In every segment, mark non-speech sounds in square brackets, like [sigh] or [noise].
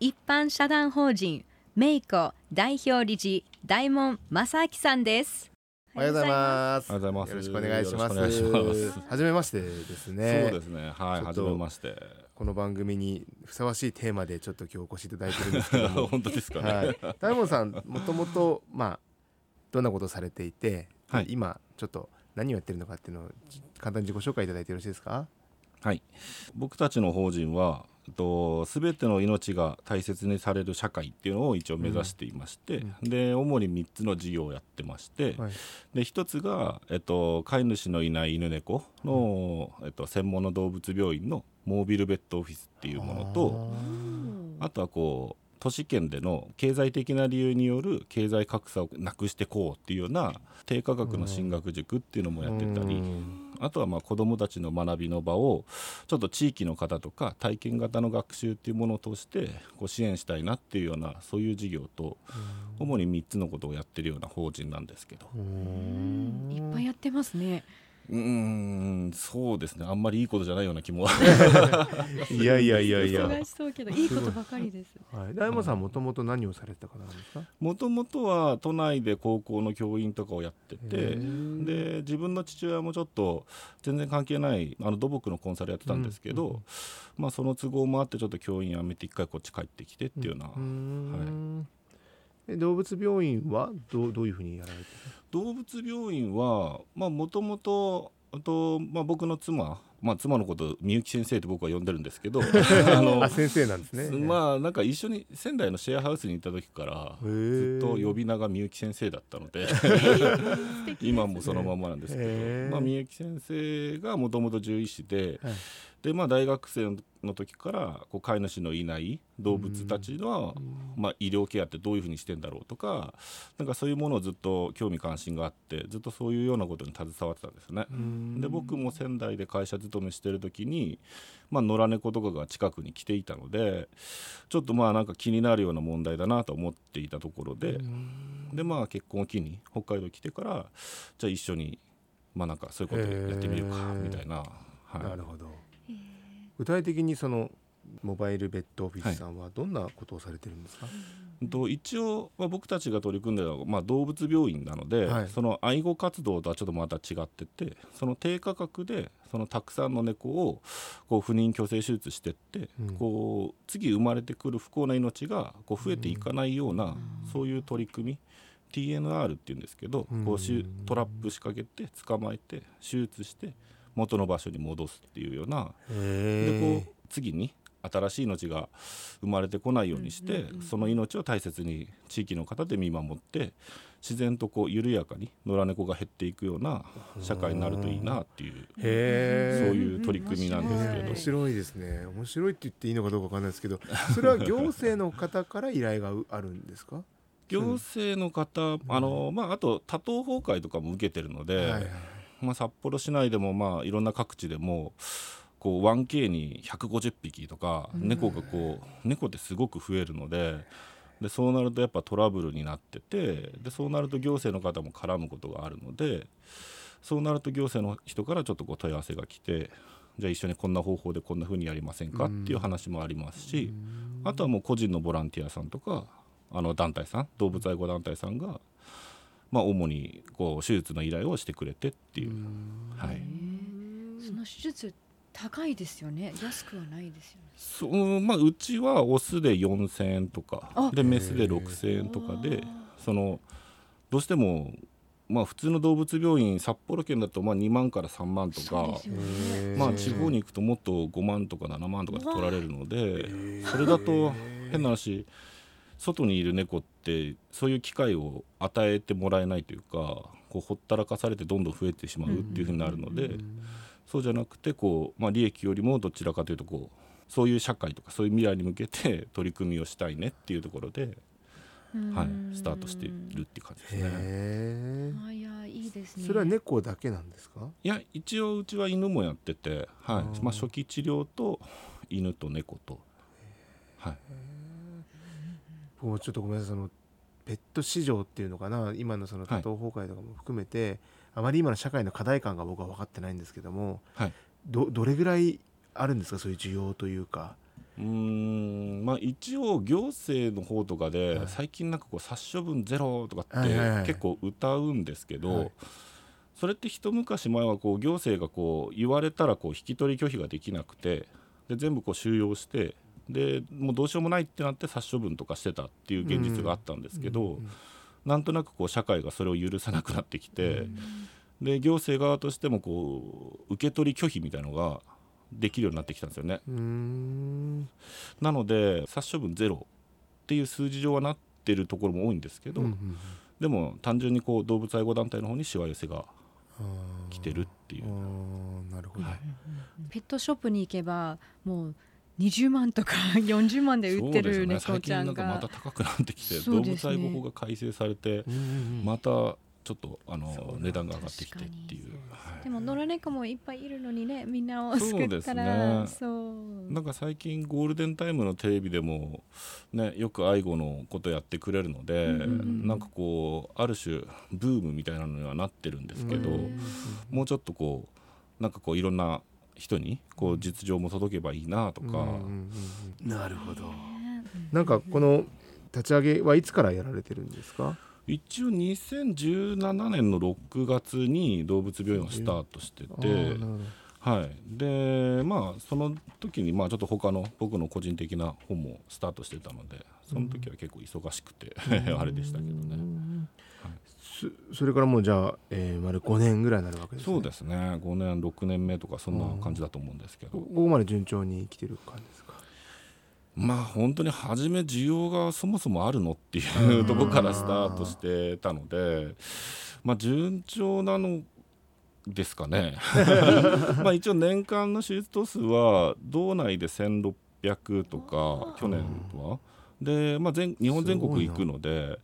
一般社団法人メイコ代表理事大門正明さんですおはようございます。おはようございますよろしくお願いします。よろしくお願いしますはじめましてですね。そうですね。はい、はちょっとじめまして。この番組にふさわしいテーマでちょっと今日お越しいただいてるんですけども、[laughs] 本当ですかね。はい。大門さんもともとまあどんなことをされていて、はい今ちょっと何をやってるのかっていうのを簡単に自己紹介いただいてよろしいですか？はい。僕たちの法人は、とすべての命が大切にされる社会っていうのを一応目指していまして、で主に3つの事業をやってまして、はい。で一つが、えっと、飼い主のいない犬猫の、えっと、専門の動物病院のモービルベッドオフィスっていうものとあとはこう都市圏での経済的な理由による経済格差をなくしてこうっていうような低価格の進学塾っていうのもやってたりうん。あとはまあ子どもたちの学びの場をちょっと地域の方とか体験型の学習っていうものを通してこう支援したいなっていうようなそういう事業と主に3つのことをやってるような法人なんですけど。うん。いっぱいやってますねうーんそうですね。あんまりいいことじゃないような気も。[laughs] いやいやいやいや。忙しそうけどいいことばかりですはい。大門さんもともと何をされてた方なんですか？もともとは都内で高校の教員とかをやってへてー。で自分の父親もちょっと全然関係ないあの土木のコンサルやってたんですけど、うんうんまあ、その都合もあってちょっと教員辞めて一回こっち帰ってきてっていうような、うーんえ動物病院はどうどういうふうにやられてる動物病院はもともとあと、まあ、僕の妻、まあ、妻のことみゆき先生って僕は呼んでるんですけど [laughs] あのあ先生なんですね。まあなんか一緒に仙台のシェアハウスにいた時からずっと呼び名がみゆき先生だったので [laughs] 今もそのままなんですけど、まあ、みゆき先生がもともと獣医師ではいで、まあ、大学生の時からこう飼い主のいない動物たちの、まあ、医療ケアってどういうふうにしてんだろうとかなんかそういうものをずっと興味関心があってずっとそういうようなことに携わってたんですね。うんで僕も仙台で会社勤めしてる時に、まあ、野良猫とかが近くに来ていたのでちょっとまあなんか気になるような問題だなと思っていたところで、でまあ結婚を機に北海道来てからじゃあ一緒にまあなんかそういうことやってみるかへーみたいな。はいなるほど。具体的にそのモバイルベッドオフィスさんはどんなことをされてるんですか？うん。と一応、まあ、僕たちが取り組んでるのは、まあ、動物病院なので、はい。その愛護活動とはちょっとまた違っててその低価格でそのたくさんの猫をこう不妊去勢手術してって、うん。こう次生まれてくる不幸な命がこう増えていかないような、そういう取り組み TNR っていうんですけど、うん。こうしトラップ仕掛けて捕まえて手術して元の場所に戻すっていうような。でこう次に新しい命が生まれてこないようにして、その命を大切に地域の方で見守って自然とこう緩やかに野良猫が減っていくような社会になるといいなっていう。そういう取り組みなんですけど、面白いですね。面白いって言っていいのかどうかわかんないですけど、それは行政の方から依頼があるんですか？行政の方あの、まあ、あと多頭崩壊とかも受けてるので、はいはいまあ、札幌市内でも、まあ、いろんな各地でもこう 1K に150匹とか猫がこう猫ってすごく増えるのででそうなるとやっぱトラブルになっててでそうなると行政の方も絡むことがあるのでそうなると行政の人からちょっとこう問い合わせが来てじゃあ一緒にこんな方法でこんな風にやりませんか？っていう話もありますしあとはもう個人のボランティアさんとかあの団体さん動物愛護団体さんが、まあ、主にこう手術の依頼をしてくれてっていう。はい。その手術高いですよね。安くはないですよね。そうまあ、うちはオスで4000円とか。あ。でメスで6000円とかで。そのどうしても、まあ、普通の動物病院札幌県だとまあ2万から3万とか。まあ、地方に行くともっと5万とか7万とかで取られるので。それだと変な話外にいる猫ってそういう機会を与えてもらえないというかこうほったらかされてどんどん増えてしまうっていうふうになるので、そうじゃなくてこう、まあ、利益よりもどちらかというとこそういう社会とかそういう未来に向けて [laughs] 取り組みをしたいねっていうところで、はい、スタートしているっていう感じですね。いやいいですね。えそれは猫だけなんですか？いや一応うちは犬もやってて、はい。まあ、初期治療と犬と猫と、はい、僕もちょっとごめんなさいそのペット市場っていうのかな今のそのはい。多頭崩壊とかも含めて、あまり今の社会の課題感が僕は分かってないんですけどもはい、どどれぐらいあるんですか？そういう需要というか。うーんまあ一応行政の方とかではい。最近なんかこう殺処分ゼロとかっはいはいはいて結構歌うんですけはどい。それって一昔前はこう行政がこう言われたらこう引き取り拒否ができなくてで全部こう収容してでもうどうしようもないってなって殺処分とかしてたっていう現実があったんですけど、うんなんとなくこう社会がそれを許さなくなってきて、で行政側としてもこう受け取り拒否みたいのができるようになってきたんですよね。うーん。なので殺処分ゼロっていう数字上はなってるところも多いんですけど、うんうんうん。でも単純にこう動物愛護団体の方にしわ寄せが来てるっていう。なるほど、はい。ペットショップに行けばもう20万とか [laughs] 40万で売ってるそうですよね。猫ちゃん最近なんかまがた高くなってきて、ね。物愛護法が改正されてうんうんうん。またちょっとあの値段が上がってきてっていう、はい。でも野良猫もいっぱいいるのにねみんなを救そうですったらね。そう。なんか最近ゴールデンタイムのテレビでも、ね、よく愛護のことやってくれるので、うんうんうん。なんかこうある種ブームみたいなのにはなってるんですけど、うん。もうちょっとこうなんかこういろんな人にこう実情も届けばいいなとか、うんうんうんうん。なるほど。ねなんかこの立ち上げはいつからやられてるんですか？一応2017年の6月に動物病院をスタートしてて。はい、でまあその時にまあちょっと他の僕の個人的な本もスタートしてたのでその時は結構忙しくて、[laughs] あれでしたけど。ね。そそれからもうじゃあ、えー、丸5年ぐらいになるわけですね。そうですね。5年6年目とかそんな感じだと思うんですけど、こここまで順調に来てる感じですか？まあ本当に初め需要がそもそもあるのっていうところからスタートしてたのでまあ順調なのですかね。[laughs] まあ一応年間の手術頭数は道内で1600とか去年は？で、まあ、全日本全国行くので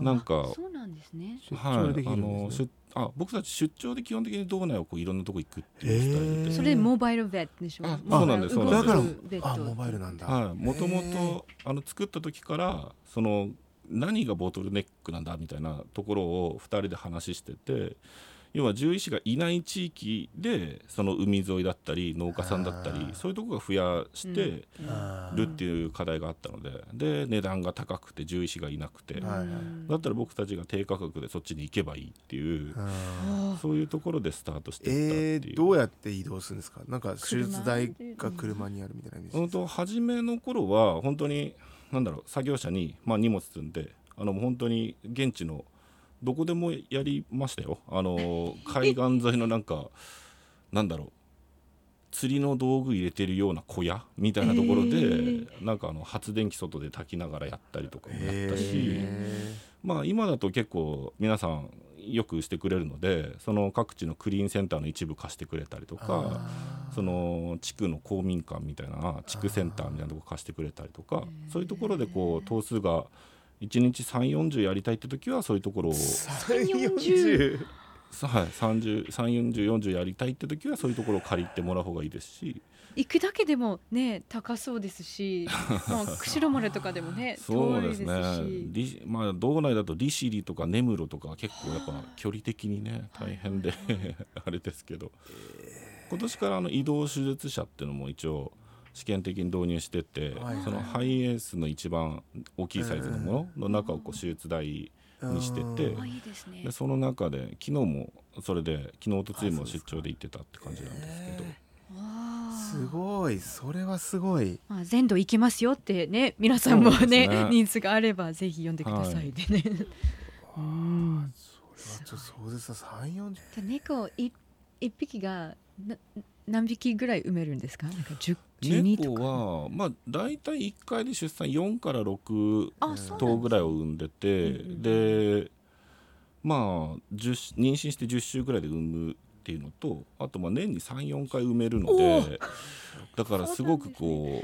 な。んかそうなんですね。出はいあのあ僕たち出張で基本的に道内をこういろんなとこ行くっていうスタイルで、へー。それでモバイルベッドでしょ？あそうなんですそうなんです。動くベッド。あモバイルなんだ、はい、もともとあの作った時からその何がボトルネックなんだみたいなところを2人で話してて要は獣医師がいない地域でその海沿いだったり農家さんだったりそういうところが増やしてるっていう課題があったのでで値段が高くて獣医師がいなくて、だったら僕たちが低価格でそっちに行けばいいっていうそういうところでスタートしていったっていう。えー、どうやって移動するんですか？なんか手術車台が車にあるみたいなイメージ本当初めの頃は本当に何だろう作業車に、まあ、荷物積んであの本当に現地のどこでもやりましたよ。あの [laughs] 海岸沿いのなんかなんだろう。釣りの道具入れてるような小屋？みたいなところで、えー。なんかあの発電機外で炊きながらやったりとかもやへったし、ー。まあ今だと結構皆さんよくしてくれるのでその各地のクリーンセンターの一部貸してくれたりとか。あその地区の公民館みたいな地区センターみたいなとこ貸してくれたりとかそういうところでこう頭数が1日3 4 0やりたいって時はそういうところを、ー340 340はい、3 4 0 40やりたいって時はそういうところを借りてもらう方がいいですし。行くだけでもね高そうですし、[laughs] まあ釧路丸とかでもねそうですすねまあ、道内だと利尻とか根室とかは結構やっぱ距離的にね大変で [laughs] あれですけど。今年からあの移動手術車っていうのも一応試験的に導入してて、はいはい。そのハイエースの一番大きいサイズのものの中をこう手術台にしててあいいですね。でその中で昨日もそれで昨日おとついも出張で行ってたって感じなんですけど。すごい。それはすごい。まあ、全土行けますよってね皆さんもねね。ニーズがあればぜひ読んでくださいでね、[laughs] うん。それはちょっと壮絶さ340で猫い一匹がな何匹ぐらい産めるんですか？なんか10 12と猫か。はまあ大体1回で出産4から6あそうなん頭ぐらいを産んでて、うんうんでまあ10妊娠して10週ぐらいで産むっていうのとあとまあ年に34回埋めるのでだからすごくこ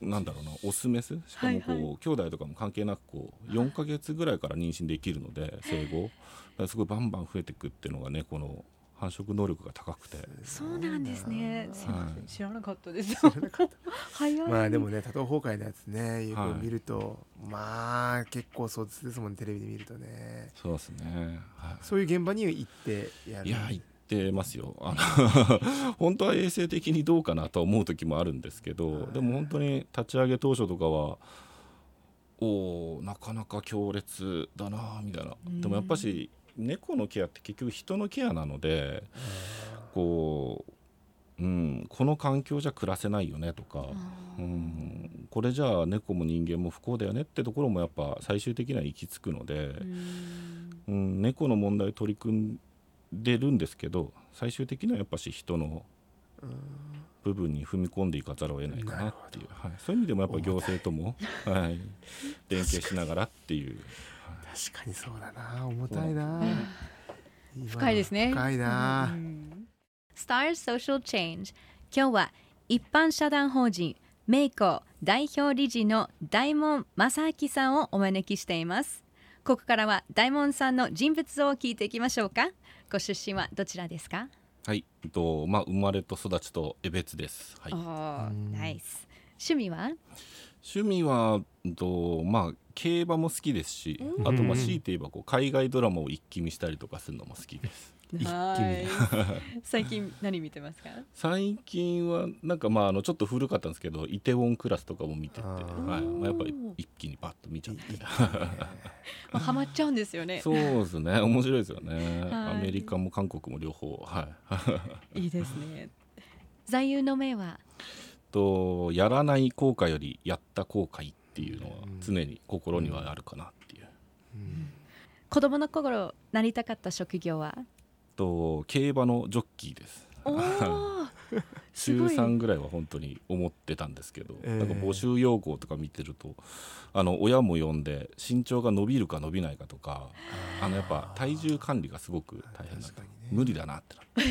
うなんだろうなオスメスしかもこう、はいは兄弟とかも関係なくこう4ヶ月ぐらいから妊娠できるので生後。すごいバンバン増えていくっていうのがねこの繁殖能力が高くて。そうなんですね。すいませんはい。知らなかったです。知らなかった。早い。まあでもね多頭崩壊のやつねよはいく見ると、まあ結構そうですもんねテレビで見るとね。そうですね、はい、そういう現場に行ってやる。いや言ってますよ。あの [laughs] 本当は衛生的にどうかなとは思う時もあるんですけどでも本当に立ち上げ当初とかはおーなかなか強烈だなみたいな。うんでもやっぱし猫のケアって結局人のケアなのでこう、うん、この環境じゃ暮らせないよねとか、うん、これじゃあ猫も人間も不幸だよねってところもやっぱ最終的には行き着くので。うん。うん、猫の問題取り組んでるんですけど最終的にはやっぱし人の部分に踏み込んでいかざるを得ないかなっていう、はい、そういう意味でもやっぱ行政とも、[laughs] はい、連携しながらっていう確かにそうだな重たいな。[laughs] 深いですね。深いな、うん。Stars Social Change 今日は一般社団法人メイコ代表理事の大門正明さんをお招きしています。ここからは大門さんの人物像を聞いていきましょうか。ご出身はどちらですか、はい。えっとまあ生まれと育ちと江別です、はい、ナイス。趣味は？趣味はうんとまあ競馬も好きですしうん。あとまあ強いて言えばこう海外ドラマを一気見したりとかするのも好きです。最近何見てますか？最近はなんかまああのちょっと古かったんですけどイテウォンクラスとかも見てて、はい。まあ、やっぱり一気にパッと見ちゃって。もう [laughs] ハマっちゃうんですよね。そうですね。面白いですよね、はい。アメリカも韓国も両方はい。いいですね。座右の銘は？とやらない後悔よりやった後悔っていうのはうん常に心にはあるかなっていう、うん。子供の頃なりたかった職業は？と競馬のジョッキーです。おー [laughs] す週ごい。3ぐらいは本当に思ってたんですけど、ええ。なんか募集要項とか見てるとあの親も呼んで身長が伸びるか伸びないかとかあのやっぱ体重管理がすごく大変だ確かにね。無理だなってなって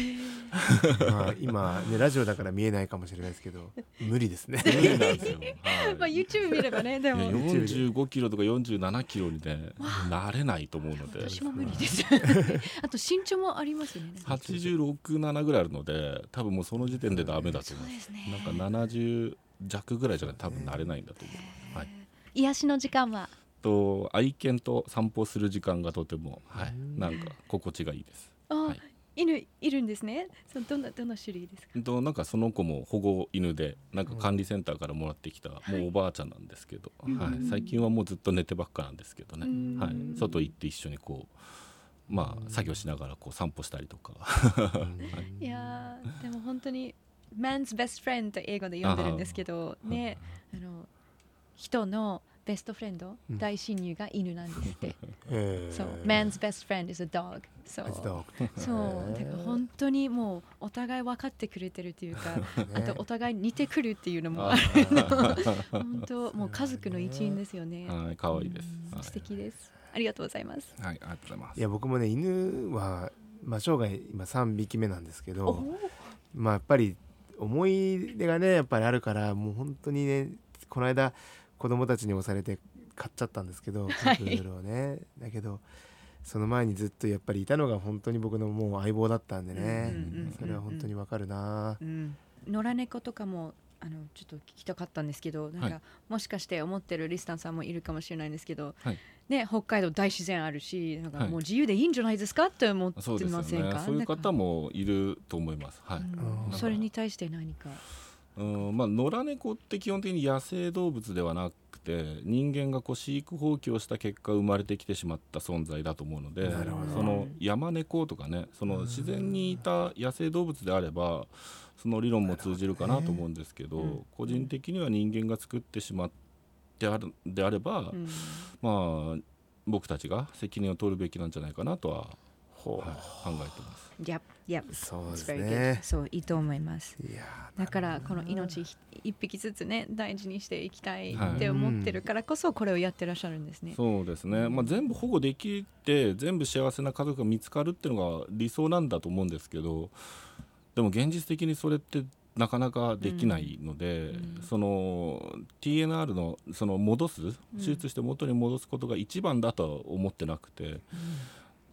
まあ今ねラジオだから見えないかもしれないですけど [laughs] 無理ですね。[laughs] 無理なんですよ、はい。まあ YouTube 見ればねでも。45キロとか47キロにねなれないと思うので。私も無理です。[laughs] あと身長もありますよね。867ぐらいあるので多分もうその時点でダメだと思う。ですね。なんか70弱ぐらいじゃないと多分なれないんだと思う、はい、癒しの時間は？と愛犬と散歩する時間がとても、はい。うん、なんか心地がいいです。あ、はい犬いるんですね。そうどんなどの種類ですか？となんかその子も保護犬でなんか管理センターからもらってきた、もうおばあちゃんなんですけど、うんはい、最近はもうずっと寝てばっかなんですけどね、うん。はい、外行って一緒にこうまあ作業しながらこう散歩したりとか、いやーでも本当に man's best friend と英語で呼んでるんですけどねあの人のベストフレンド、うん。大親友が犬なんですって。[laughs] えー。そう。Man's best friend is a dog. そう。そう。だから本当にもうお互い分かってくれてるっていうかあとお互い似てくるっていうのもある [laughs] 本当もう家族の一員ですよね。[laughs] はい可愛いです。素敵です。ありがとうございます。はい、ありがとうございます。いや僕もね犬は、まあ、生涯今3匹目なんですけおどーまあやっぱり思い出がねやっぱりあるからもう本当にねこの間子供たちに押されて買っちゃったんですけどプはい。ードルをね、だけどその前にずっとやっぱりいたのが本当に僕のもう相棒だったんでね、それは本当にわかるな、うん、野良猫とかもあのちょっと聞きたかったんですけどなんか、はいもしかして思ってるリスタンさんもいるかもしれないんですけど、はい。ね、北海道大自然あるしなんかはい。もう自由でいいんじゃないですかって思ってませんか。ねそういう方もいると思います。はい、うん。うんそれに対して何かうんまあ野良猫って基本的に野生動物ではなくて人間がこう飼育放棄をした結果生まれてきてしまった存在だと思うのでその山猫とかねその自然にいた野生動物であればその理論も通じるかなと思うんですけど、うん。個人的には人間が作ってしまってあるであれば、うん。まあ僕たちが責任を取るべきなんじゃないかなとは、はい考えてます。ギャップ Yep. そうです.ねそういいと思います。いやーだからこの命ひ一匹ずつね大事にしていきたいはいって思ってるからこそこれをやってらっしゃるんですね。そうですね、まあ、全部保護できて全部幸せな家族が見つかるっていうのが理想なんだと思うんですけどでも現実的にそれってなかなかできないので、うんその TNR のその戻す手術して元に戻すことが一番だとは思ってなくて、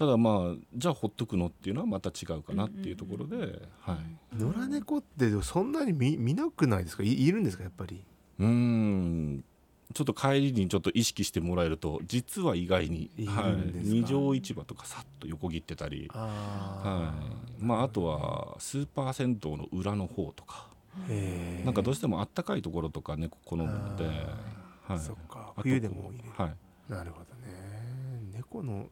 ただまあじゃあほっとくのっていうのはまた違うかなっていうところで、はい、野良猫ってそんなに見見なくないですか？いいるんですか？やっぱり。うーん。ちょっと帰りにちょっと意識してもらえると実は意外に、い。るはいんですか？二条市場とかさっと横切ってたり、あはい。まあ、あとはスーパー銭湯の裏の方とか。なんかどうしてもあったかいところとか猫好むので、はい、そっか。冬でも入れるはい、なるほどね。猫の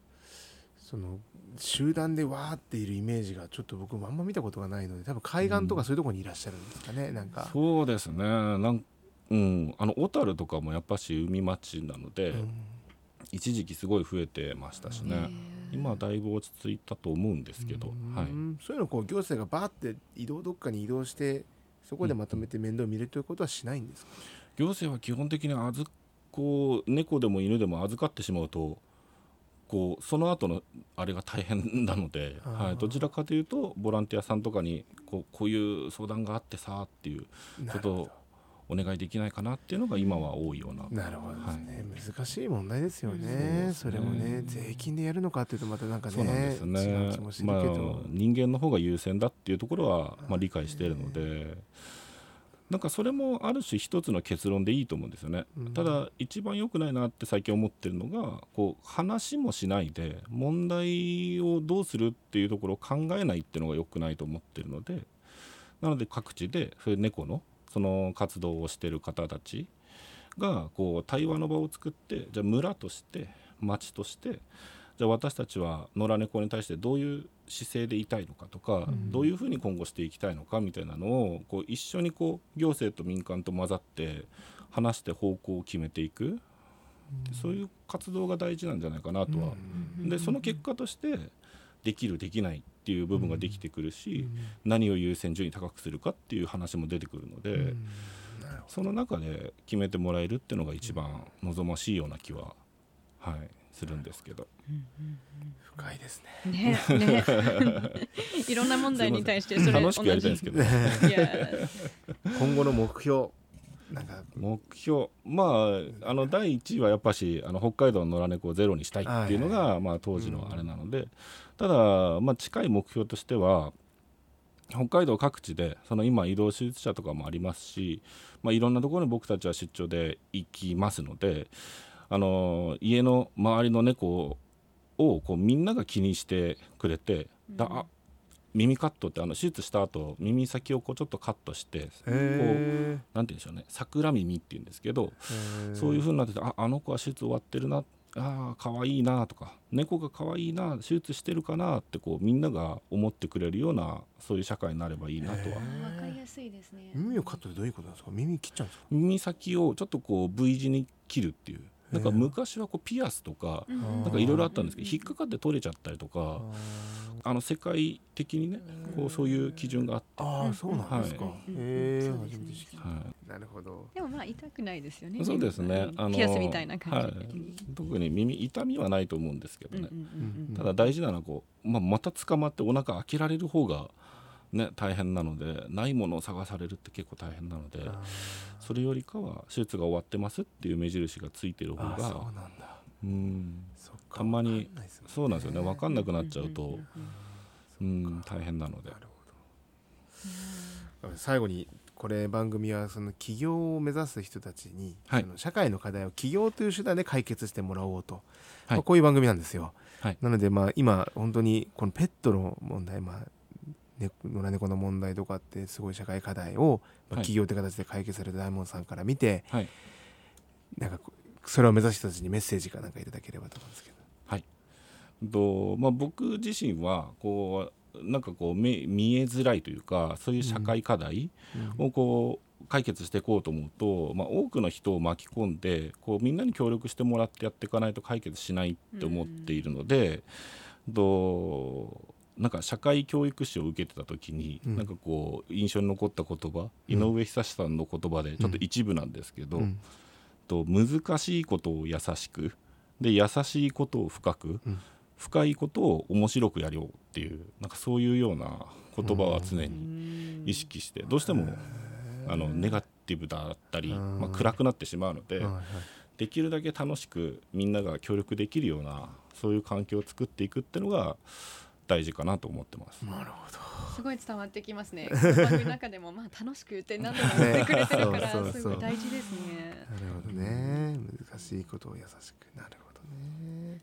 その集団でわーっているイメージがちょっと僕もあんま見たことがないので多分海岸とかそういうところにいらっしゃるんですかね、なんか。そうですね。なんうん、あの小樽とかもやっぱし海町なので、うん。一時期すごい増えてましたしね、今はだいぶ落ち着いたと思うんですけど、はい、うんそういうのをこう行政がバーって移動どっかに移動してそこでまとめて面倒を見るということはしないんですか、行政は基本的に預こう猫でも犬でも預かってしまうとこうその後のあれが大変なので、はい、どちらかというとボランティアさんとかにこうこういう相談があってさっていうことをお願いできないかなっていうのが今は多いような。なるほどですね、は難しい問題ですよね、ね。それもね税金でやるのかっていうとまたなんかねそうなんですね。まあど、人間の方が優先だっていうところは、まあ、理解しているのでなんかそれもある種一つの結論でいいと思うんですよね、うん。ただ一番良くないなって最近思ってるのがこう話もしないで問題をどうするっていうところを考えないっていうのが良くないと思ってるのでなので各地でそういう猫のその活動をしてる方たちがこう対話の場を作ってじゃあ村として町としてじゃあ私たちは野良猫に対してどういう姿勢でいたいのかとか、うん。どういうふうに今後していきたいのかみたいなのをこう一緒にこう行政と民間と混ざって話して方向を決めていく、そういう活動が大事なんじゃないかなとは、でその結果としてできるできないっていう部分ができてくるし、何を優先順位高くするかっていう話も出てくるので、その中で決めてもらえるっていうのが一番望ましいような気は、はい、するんですけど。ど深いですね。ねね。[laughs] いろんな問題に対してそれ楽しくやりたいんですけど今後の目標なんか。目標まああの第1位はやっぱしあの北海道の野良猫をゼロにしたいっていうのが、まあ、当時のあれなので、ただ、まあ、近い目標としては北海道各地でその今移動手術者とかもありますし、まあ、いろんなところに僕たちは出張で行きますのであの家の周りの猫をこうみんなが気にしてくれて、だあ耳カットってあの手術した後耳先をこうちょっとカットしてへなんて言うんでしょうね桜耳っていうんですけどー。そういう風になっててああの子は手術終わってるなあー可愛いなとか猫が可愛いな手術してるかなってこうみんなが思ってくれるようなそういう社会になればいいなとは。へー。わかりやすいですね。耳をカットってどういうことなんですか？耳切っちゃうんですか？耳先をちょっとこう V 字に切るっていうなんか昔はこうピアスとかうんなんかいろいろあったんですけど引っかかって取れちゃったりとかああの世界的にねこうそういう基準があって、あーそうなんですか。はい。へえなるほど。でもまあ痛くないですよね。い、そうですね。あのピアスみたいな感じで。はい、特に耳痛みはないと思うんですけどね、ただ大事なのはこう、まあ、また捕まってお腹開けられる方が、ね、大変なのでないものを探されるって結構大変なのであそれよりかは手術が終わってますっていう目印がついてる方ーあーそうがなんだ。うん。たまにそうなんですよね。分かんなくなっちゃうとうん大変なので。最後にこれ番組はその起業を目指す人たちに、はい。その社会の課題を起業という手段で解決してもらおうと、はい。まあこういう番組なんですよ、はい。なのでまあ今本当にこのペットの問題、まあね、野良猫の問題とかってすごい社会課題を、まあ、はい。起業という形で解決された大門さんから見て、はい。なんかそれを目指す人たちにメッセージかなんかいただければと思うんですけど。と、まあ、僕自身はこうなんかこう目見えづらいというかそういう社会課題をこう解決していこうと思うと、まあ、多くの人を巻き込んでこうみんなに協力してもらってやっていかないと解決しないって思っているので、となんか社会教育士を受けてた時に、うん。なんかこう印象に残った言葉、井上久志さんの言葉でちょっと一部なんですけど、うん。と難しいことを優しくで優しいことを深く、うん。深いことを面白くやろうっていうなんかそういうような言葉は常に意識してどうしてもあのネガティブだったり、うん。まあ、暗くなってしまうので、はいはい。できるだけ楽しくみんなが協力できるようなそういう環境を作っていくっていうのが大事かなと思ってます。なるほど。すごい伝わってきますね。この番組の中でもまあ楽しくって何度も言ってくれてるからすごい大事ですね。なるほどね。難しいことを優しく。なるほどね。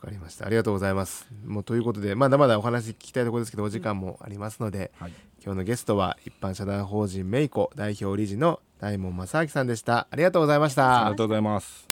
わかりました。ありがとうございます。もうということでまだまだお話聞きたいところですけどお時間もありますので、はい。今日のゲストは一般社団法人メイコ代表理事の大門正明さんでした。ありがとうございました。ありがとうございます。